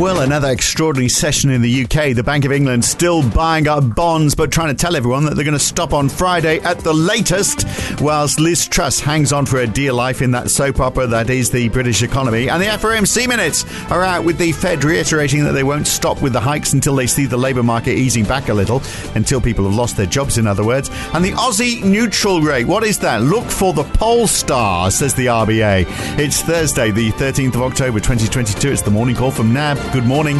Well, another extraordinary session in the UK. The Bank of England still buying up bonds, but trying to tell everyone that they're going to stop on Friday at the latest, whilst Liz Truss hangs on for a dear life in that soap opera that is the British economy. And the FOMC minutes are out with the Fed reiterating that they won't stop with the hikes until they see the labour market easing back a little, until people have lost their jobs, in other words. And the Aussie neutral rate, what is that? Look for the pole star, says the RBA. It's Thursday, the 13th of October 2022. It's the morning call from NAB. Good morning.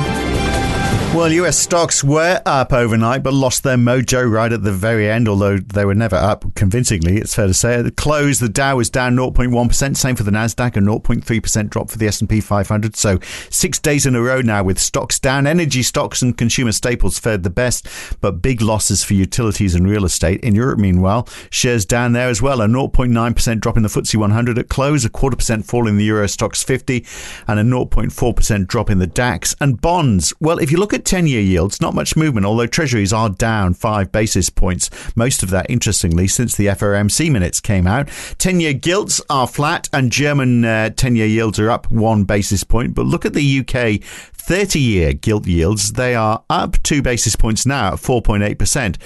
Well, US stocks were up overnight, but lost their mojo right at the very end, although they were never up convincingly, it's fair to say. At the close, the Dow was down 0.1%, same for the Nasdaq, a 0.3% drop for the S&P 500. So six days in a row now with stocks down. Energy stocks and consumer staples fared the best, but big losses for utilities and real estate. In Europe, meanwhile, shares down there as well, a 0.9% drop in the FTSE 100 at close, a quarter percent fall in the Euro Stoxx 50, and a 0.4% drop in the DAX. And bonds, well, if you look at at 10 year yields, not much movement, although treasuries are down five basis points. Most of that, interestingly, since the FOMC minutes came out. 10 year gilts are flat and German 10 uh, year yields are up one basis point. But look at the UK 30 year gilt yields. They are up two basis points now at 4.8%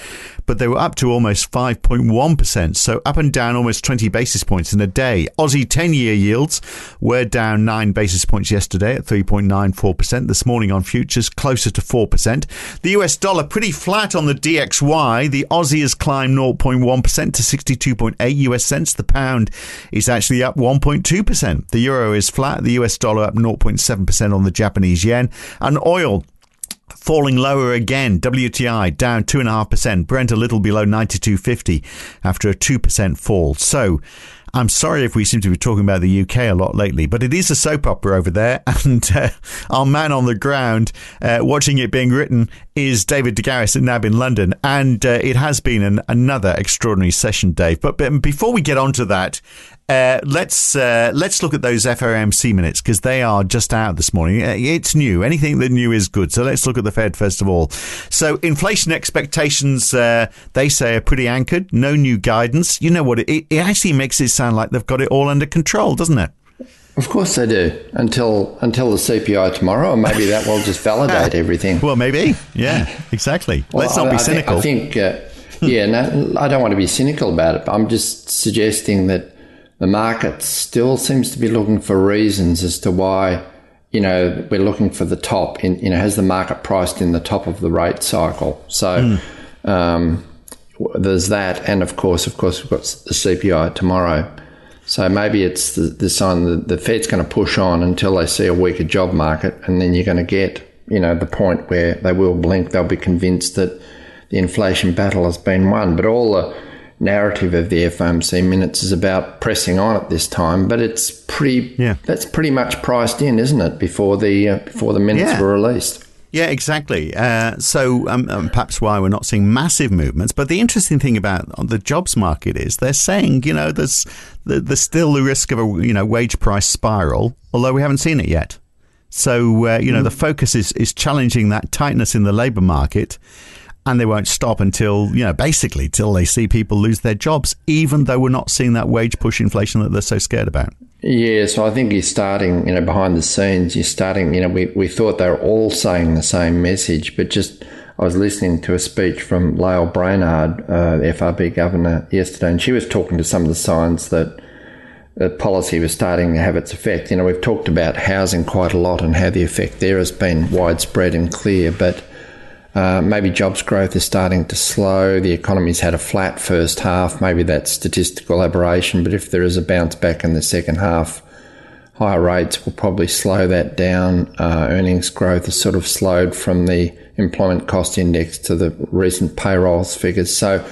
but they were up to almost 5.1%, so up and down almost 20 basis points in a day. Aussie 10 year yields were down 9 basis points yesterday at 3.94%. This morning on futures, closer to 4%. The US dollar pretty flat on the DXY. The Aussie has climbed 0.1% to 62.8 US cents. The pound is actually up 1.2%. The euro is flat. The US dollar up 0.7% on the Japanese yen. And oil falling lower again. WTI down 2.5%. Brent a little below 92.50 after a 2% fall. So, I'm sorry if we seem to be talking about the UK a lot lately, but it is a soap opera over there, and uh, our man on the ground uh, watching it being written is David de Garis at NAB in London, and uh, it has been an, another extraordinary session, Dave. But, but before we get on to that, uh, let's uh, let's look at those FOMC minutes because they are just out this morning. Uh, it's new. Anything that new is good. So let's look at the Fed first of all. So inflation expectations, uh, they say, are pretty anchored. No new guidance. You know what? It, it actually makes it sound like they've got it all under control, doesn't it? Of course they do. Until until the CPI tomorrow, or maybe that will just validate everything. Well, maybe. Yeah, exactly. Well, let's not be cynical. I think. Uh, yeah, no, I don't want to be cynical about it. But I'm just suggesting that the market still seems to be looking for reasons as to why, you know, we're looking for the top in, you know, has the market priced in the top of the rate cycle? So, mm. um, there's that. And of course, of course, we've got the CPI tomorrow. So maybe it's the, the sign that the Fed's going to push on until they see a weaker job market. And then you're going to get, you know, the point where they will blink. They'll be convinced that the inflation battle has been won. But all the, narrative of the FOMC minutes is about pressing on at this time, but it's pretty. Yeah. That's pretty much priced in, isn't it? Before the uh, before the minutes yeah. were released. Yeah, exactly. Uh, so um, um, perhaps why we're not seeing massive movements. But the interesting thing about the jobs market is they're saying, you know, there's there's still the risk of a you know wage price spiral, although we haven't seen it yet. So uh, you know, mm. the focus is is challenging that tightness in the labour market and they won't stop until you know basically till they see people lose their jobs even though we're not seeing that wage push inflation that they're so scared about. Yeah so i think you're starting you know behind the scenes you're starting you know we, we thought they were all saying the same message but just i was listening to a speech from lael brainard uh, frb governor yesterday and she was talking to some of the signs that the policy was starting to have its effect. You know we've talked about housing quite a lot and how the effect there has been widespread and clear but uh, maybe jobs growth is starting to slow. The economy's had a flat first half. Maybe that's statistical aberration, but if there is a bounce back in the second half, higher rates will probably slow that down. Uh, earnings growth has sort of slowed from the employment cost index to the recent payrolls figures. So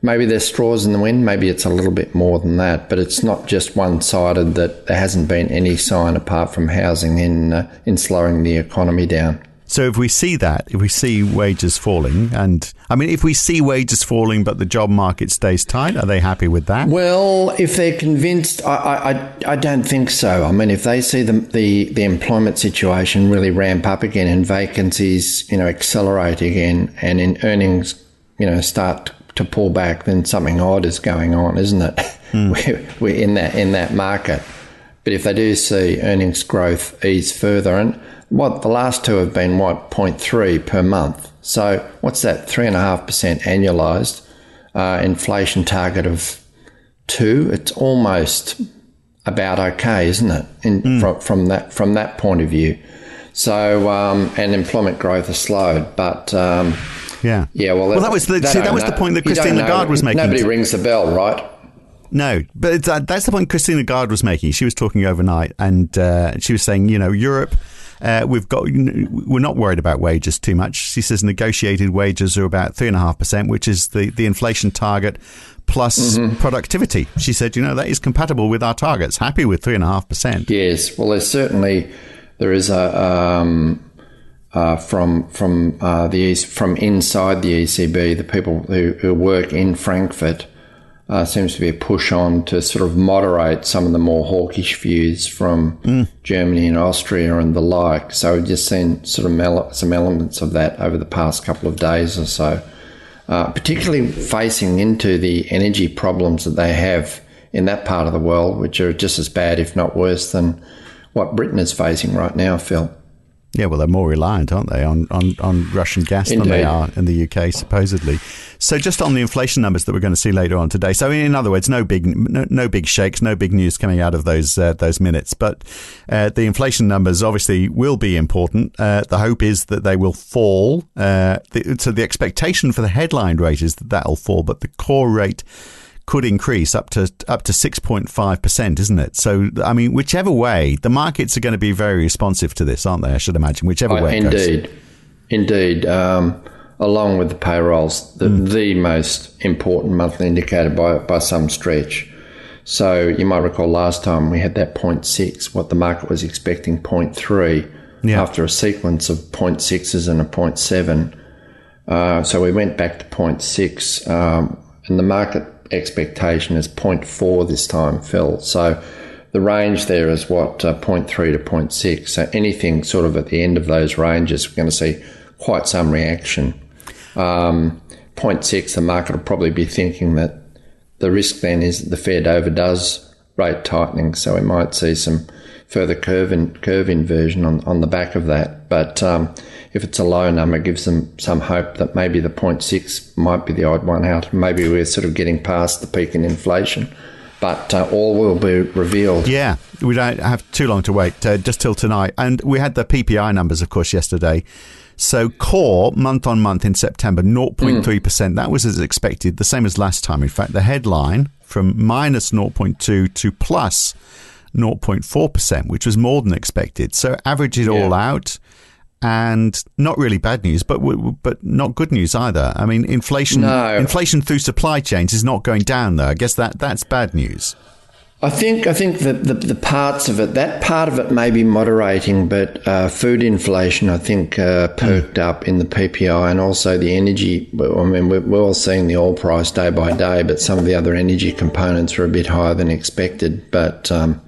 maybe there's straws in the wind. Maybe it's a little bit more than that, but it's not just one sided that there hasn't been any sign apart from housing in, uh, in slowing the economy down. So if we see that, if we see wages falling, and I mean, if we see wages falling, but the job market stays tight, are they happy with that? Well, if they're convinced, I, I, I don't think so. I mean, if they see the, the, the employment situation really ramp up again and vacancies, you know, accelerate again, and in earnings, you know, start to pull back, then something odd is going on, isn't it? Mm. we're, we're in that in that market. But if they do see earnings growth ease further, and what the last two have been what 0.3 per month. So what's that? Three and a half percent annualized uh, inflation target of two. It's almost about okay, isn't it? In, mm. from, from that from that point of view. So um, and employment growth has slowed, but um, yeah, yeah. Well, well, that was the see, that was know. the point that Christine Lagarde was making. Nobody rings the bell, right? No, but uh, that's the point Christine Lagarde was making. She was talking overnight, and uh, she was saying, you know, Europe. Uh, we've got we're not worried about wages too much. She says negotiated wages are about three and a half percent, which is the, the inflation target plus mm-hmm. productivity. She said, you know, that is compatible with our targets. Happy with three and a half percent. Yes, well, there's certainly there is a um, uh, from from uh, the from inside the ECB, the people who, who work in Frankfurt uh, seems to be a push on to sort of moderate some of the more hawkish views from mm. Germany and Austria and the like. So we've just seen sort of some elements of that over the past couple of days or so, uh, particularly facing into the energy problems that they have in that part of the world, which are just as bad, if not worse, than what Britain is facing right now, Phil. Yeah, well, they're more reliant, aren't they, on, on, on Russian gas Indeed. than they are in the UK, supposedly. So, just on the inflation numbers that we're going to see later on today. So, in other words, no big no, no big shakes, no big news coming out of those uh, those minutes. But uh, the inflation numbers obviously will be important. Uh, the hope is that they will fall. Uh, the, so, the expectation for the headline rate is that that will fall, but the core rate could increase up to up to 6.5%, isn't it? So, I mean, whichever way, the markets are going to be very responsive to this, aren't they? I should imagine, whichever way Indeed. Indeed. Um, along with the payrolls, the, mm. the most important monthly indicator by, by some stretch. So you might recall last time we had that 0.6, what the market was expecting 0.3 yeah. after a sequence of 0.6s and a 0.7. Uh, so we went back to 0.6, um, and the market expectation is 0.4 this time, Phil. So the range there is what, uh, 0.3 to 0.6. So anything sort of at the end of those ranges, we're going to see quite some reaction. Um, 0.6, the market will probably be thinking that the risk then is that the Fed overdoes rate tightening. So we might see some further curve, in, curve inversion on, on the back of that. But um, if it's a low number, it gives them some hope that maybe the 0.6 might be the odd one out. Maybe we're sort of getting past the peak in inflation. But uh, all will be revealed. Yeah, we don't have too long to wait, uh, just till tonight. And we had the PPI numbers, of course, yesterday. So core month on month in September, 0.3%. Mm. That was as expected, the same as last time. In fact, the headline from minus 0.2 to plus 0.4%, which was more than expected. So average it yeah. all out and not really bad news, but but not good news either. I mean, inflation no. inflation through supply chains is not going down though. I guess that that's bad news. I think I think the, the, the parts of it that part of it may be moderating, but uh, food inflation I think uh, perked mm. up in the PPI and also the energy. I mean we're, we're all seeing the oil price day by day, but some of the other energy components are a bit higher than expected. But um,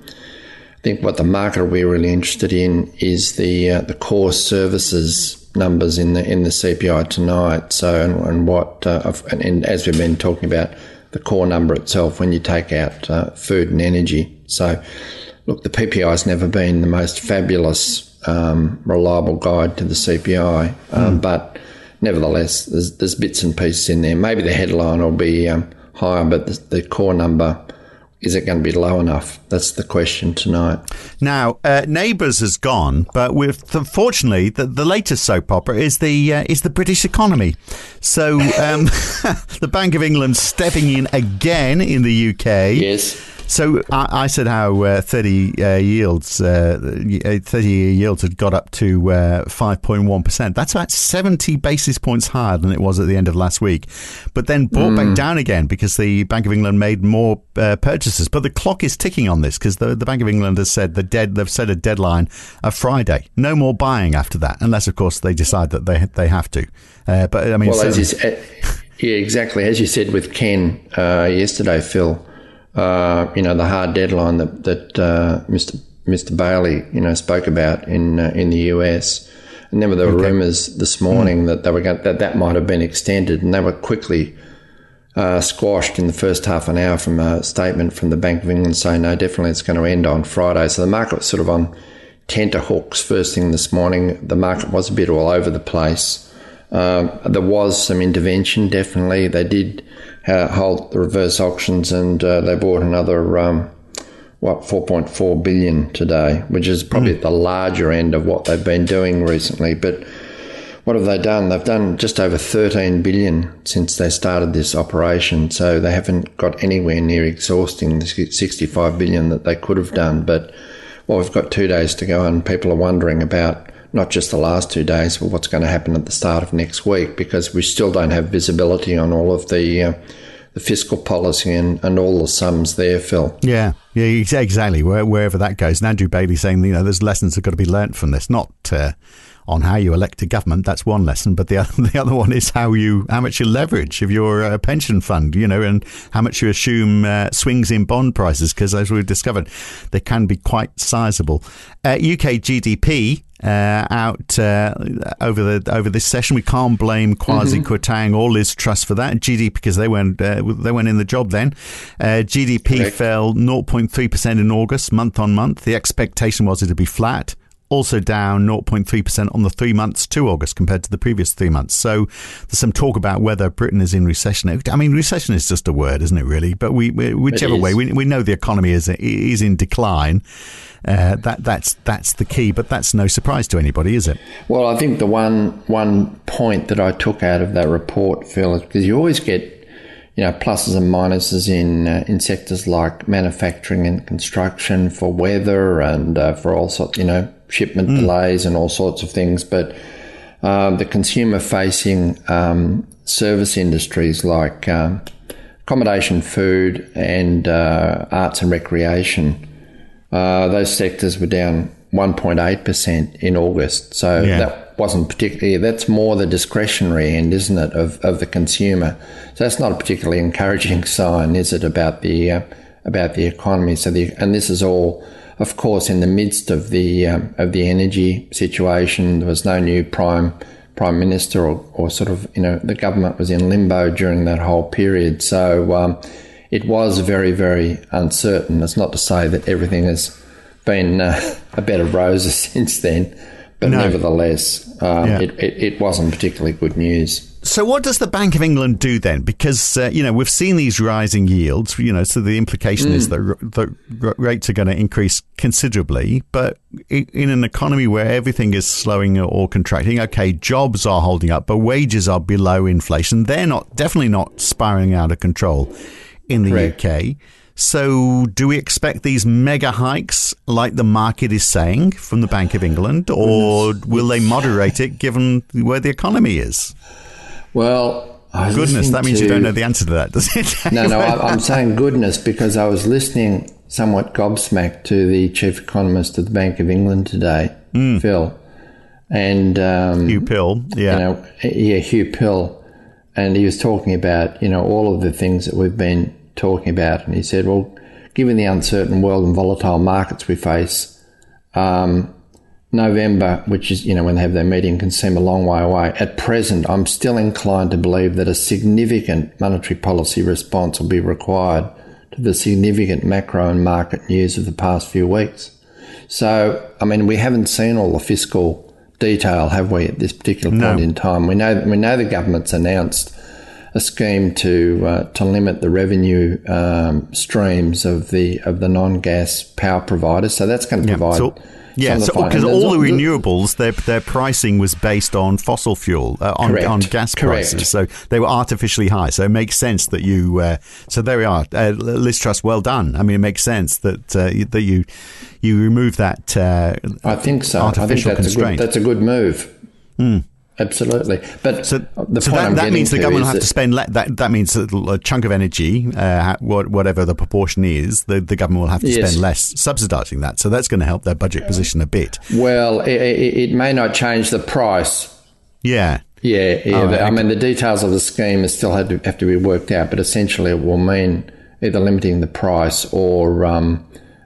think what the market will be really interested in is the uh, the core services numbers in the in the CPI tonight. So and, and what uh, and, and, as we've been talking about the core number itself when you take out uh, food and energy. So look, the PPI has never been the most fabulous um, reliable guide to the CPI, um, mm. but nevertheless, there's there's bits and pieces in there. Maybe the headline will be um, higher, but the, the core number is it going to be low enough? That's the question tonight. Now, uh, Neighbours has gone, but with fortunately, the, the latest soap opera is the uh, is the British economy. So um, the Bank of England stepping in again in the UK. Yes so I, I said how uh, 30 uh, yields, uh, 30 year yields had got up to 5.1%. Uh, That's about 70 basis points higher than it was at the end of last week, but then brought mm. back down again because the Bank of England made more uh, purchases. But the clock is ticking on this because the, the Bank of England has said the dead, they've set a deadline of Friday. No more buying after that, unless, of course, they decide that they, they have to. Uh, but I mean, well, as you said, yeah, exactly. As you said with Ken yesterday, Phil uh, you know, the hard deadline that that uh, Mr. Mr. Bailey, you know, spoke about in uh, in the US. And then there were okay. rumours this morning mm. that they were going, that that might have been extended, and they were quickly uh, squashed in the first half an hour from a statement from the Bank of England saying no, definitely it's going to end on Friday. So the market was sort of on tenterhooks first thing this morning. The market was a bit all over the place. Um, there was some intervention, definitely. They did uh, hold the reverse auctions and uh, they bought another, um, what, 4.4 billion today, which is probably mm. at the larger end of what they've been doing recently. But what have they done? They've done just over 13 billion since they started this operation. So they haven't got anywhere near exhausting the 65 billion that they could have done. But well, we've got two days to go, and people are wondering about not just the last two days, but what's going to happen at the start of next week because we still don't have visibility on all of the. Uh, the fiscal policy and, and all the sums there, Phil. Yeah, yeah, exactly. Where, wherever that goes, and Andrew Bailey saying, you know, there's lessons that got to be learnt from this. Not uh, on how you elect a government. That's one lesson, but the other, the other one is how you how much you leverage of your uh, pension fund, you know, and how much you assume uh, swings in bond prices because as we've discovered, they can be quite sizable. Uh, UK GDP. Uh, out uh, over the over this session. We can't blame Kwasi mm-hmm. Kwarteng or Liz Truss for that. GDP because they went uh, they went in the job then. GDP Correct. fell 0.3 percent in August, month on month. The expectation was it to be flat also down 0.3% on the three months to August compared to the previous three months. So there's some talk about whether Britain is in recession. I mean, recession is just a word, isn't it, really? But we, we whichever way, we, we know the economy is, is in decline. Uh, that that's that's the key, but that's no surprise to anybody, is it? Well, I think the one one point that I took out of that report, Phil, is because you always get you know pluses and minuses in uh, in sectors like manufacturing and construction for weather and uh, for all sorts, you know, shipment mm. delays and all sorts of things. But um, the consumer facing um, service industries like um, accommodation, food, and uh, arts and recreation, uh, those sectors were down 1.8% in August. So yeah. that wasn't particularly, that's more the discretionary end, isn't it, of, of the consumer. So that's not a particularly encouraging sign, is it, about the, uh, about the economy? So the, and this is all of course, in the midst of the um, of the energy situation, there was no new prime prime minister, or, or sort of you know the government was in limbo during that whole period. So um, it was very very uncertain. It's not to say that everything has been uh, a bed of roses since then, but no. nevertheless, um, yeah. it, it, it wasn't particularly good news. So, what does the Bank of England do then? Because uh, you know we've seen these rising yields. You know, so the implication mm. is that the rates are going to increase considerably. But in an economy where everything is slowing or contracting, okay, jobs are holding up, but wages are below inflation. They're not definitely not spiraling out of control in the Correct. UK. So, do we expect these mega hikes, like the market is saying, from the Bank of England, or will they moderate it given where the economy is? Well, goodness, that means to, you don't know the answer to that, does it? no, no, I'm saying goodness because I was listening somewhat gobsmacked to the chief economist of the Bank of England today, mm. Phil, and um, Huw Pill, yeah, you know, yeah, Huw Pill, and he was talking about you know all of the things that we've been talking about, and he said, well, given the uncertain world and volatile markets we face, um, November, which is, you know, when they have their meeting, can seem a long way away. At present, I'm still inclined to believe that a significant monetary policy response will be required to the significant macro and market news of the past few weeks. So, I mean, we haven't seen all the fiscal detail, have we, at this particular point no. in time? We know, we know the government's announced a scheme to uh, to limit the revenue um, streams of the of the non gas power providers. So that's going to provide. So- yeah, because all the renewables, their their pricing was based on fossil fuel, uh, on on gas correct. prices, so they were artificially high. So it makes sense that you. Uh, so there we are, uh, Liz Truss. Well done. I mean, it makes sense that uh, that you you remove that. Uh, I think so. Artificial I think that's constraint. A good, that's a good move. Mm. Absolutely, but so, so that, that means the government will have to spend le- that. That means a chunk of energy, uh, whatever the proportion is, the, the government will have to yes. spend less subsidising that. So that's going to help their budget position a bit. Well, it, it, may not change the price. Yeah, yeah, yeah. Oh, I mean, the details of the scheme still have to have to be worked out, but essentially, it will mean either limiting the price or um,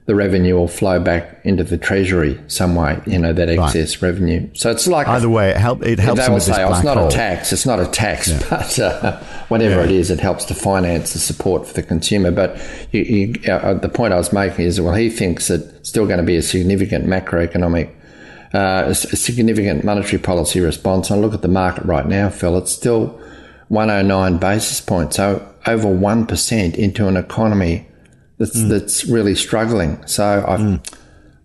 the revenue will flow back into the treasury some way. You know that excess right. revenue. So it's like either way, it help. It helps. They will say, oh, it's not hole. a tax. It's not a tax, yeah. but uh, whatever yeah. it is, it helps to finance the support for the consumer. But you, you, uh, the point I was making is, well, he thinks that it's still going to be a significant macroeconomic. Uh, a significant monetary policy response. And look at the market right now, Phil. It's still 109 basis points, so over 1% into an economy that's mm. that's really struggling. So I mm.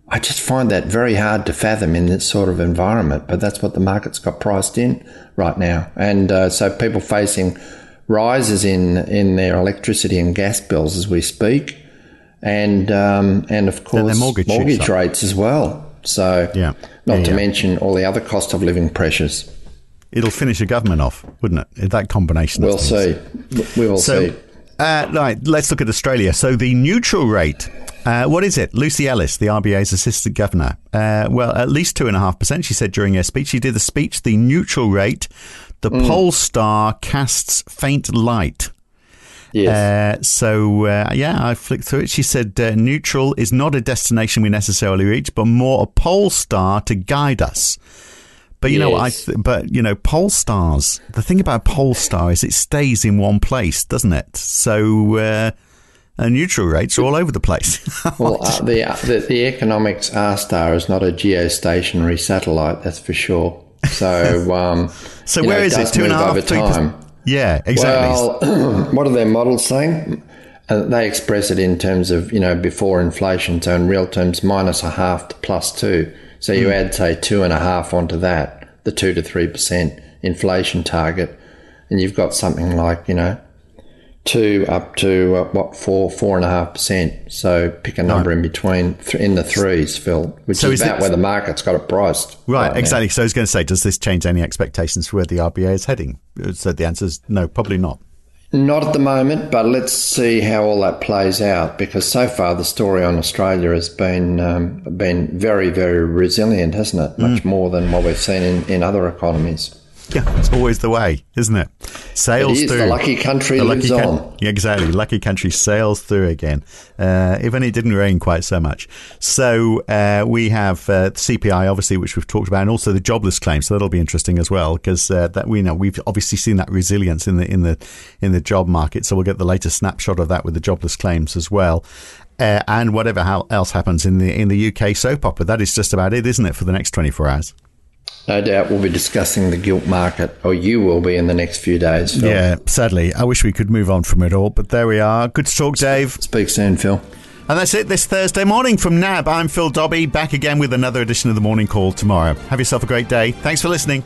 I just find that very hard to fathom in this sort of environment. But that's what the market's got priced in right now, and uh, so people facing rises in in their electricity and gas bills as we speak, and um, and of course mortgage, mortgage rates as well. So yeah, not yeah, to yeah. mention all the other cost of living pressures. It'll finish a government off, wouldn't it? That combination. We'll see. We will so, see. Uh, right, let's look at Australia. So the neutral rate. Uh, what is it? Lucy Ellis, the RBA's assistant governor. Uh, well, at least two and a half percent. She said during her speech. She did the speech. The neutral rate. The mm. Polestar casts faint light. Yes. Uh, so uh, yeah, I flicked through it. She said uh, neutral is not a destination we necessarily reach, but more a pole star to guide us. But you yes. know, I th- but you know, Polestars. The thing about Polestar is it stays in one place, doesn't it? So uh, neutral rates are all over the place. well, uh, the, uh, the, the economics R star is not a geostationary satellite, that's for sure. So, um, so where know, is it? Two and a half, three time. Yeah, exactly. Well, what are their models saying? Uh, they express it in terms of you know before inflation, so in real terms, minus a half to plus two. So you mm. add, say, two and a half onto that, the two to three percent inflation target, and you've got something like, you know, two up to uh, what four, four and a half percent. So pick a number right. in between, th- in the threes, Phil, which so is, about where the market's got it priced. Right, right exactly. Now. So I was going to say, does this change any expectations for where the RBA is heading? So the answer is no, probably not. Not at the moment, but let's see how all that plays out. Because so far, the story on Australia has been um, been very, very resilient, hasn't it? Much mm. more than what we've seen in, in other economies. Yeah, it's always the way, isn't it? Sails it is. through. The lucky country the lives lucky on. yeah, exactly. Lucky country sails through again. Uh, if only it didn't rain quite so much. So uh, we have uh, CPI, obviously, which we've talked about, and also the jobless claim. So that'll be interesting as well, because uh, that we know we've obviously seen that resilience in the in the in the job market. So we'll get the latest snapshot of that with the jobless claims as well. Uh, and whatever else happens in the in the UK soap opera, that is just about it, isn't it, for the next twenty four hours? No doubt we'll be discussing the gilt market, or you will be in the next few days. Phil. Yeah, sadly. I wish we could move on from it all, but there we are. Good to talk, Dave. Speak soon, Phil. And that's it this Thursday morning from NAB. I'm Phil Dobby, back again with another edition of the Morning Call tomorrow. Have yourself a great day. Thanks for listening.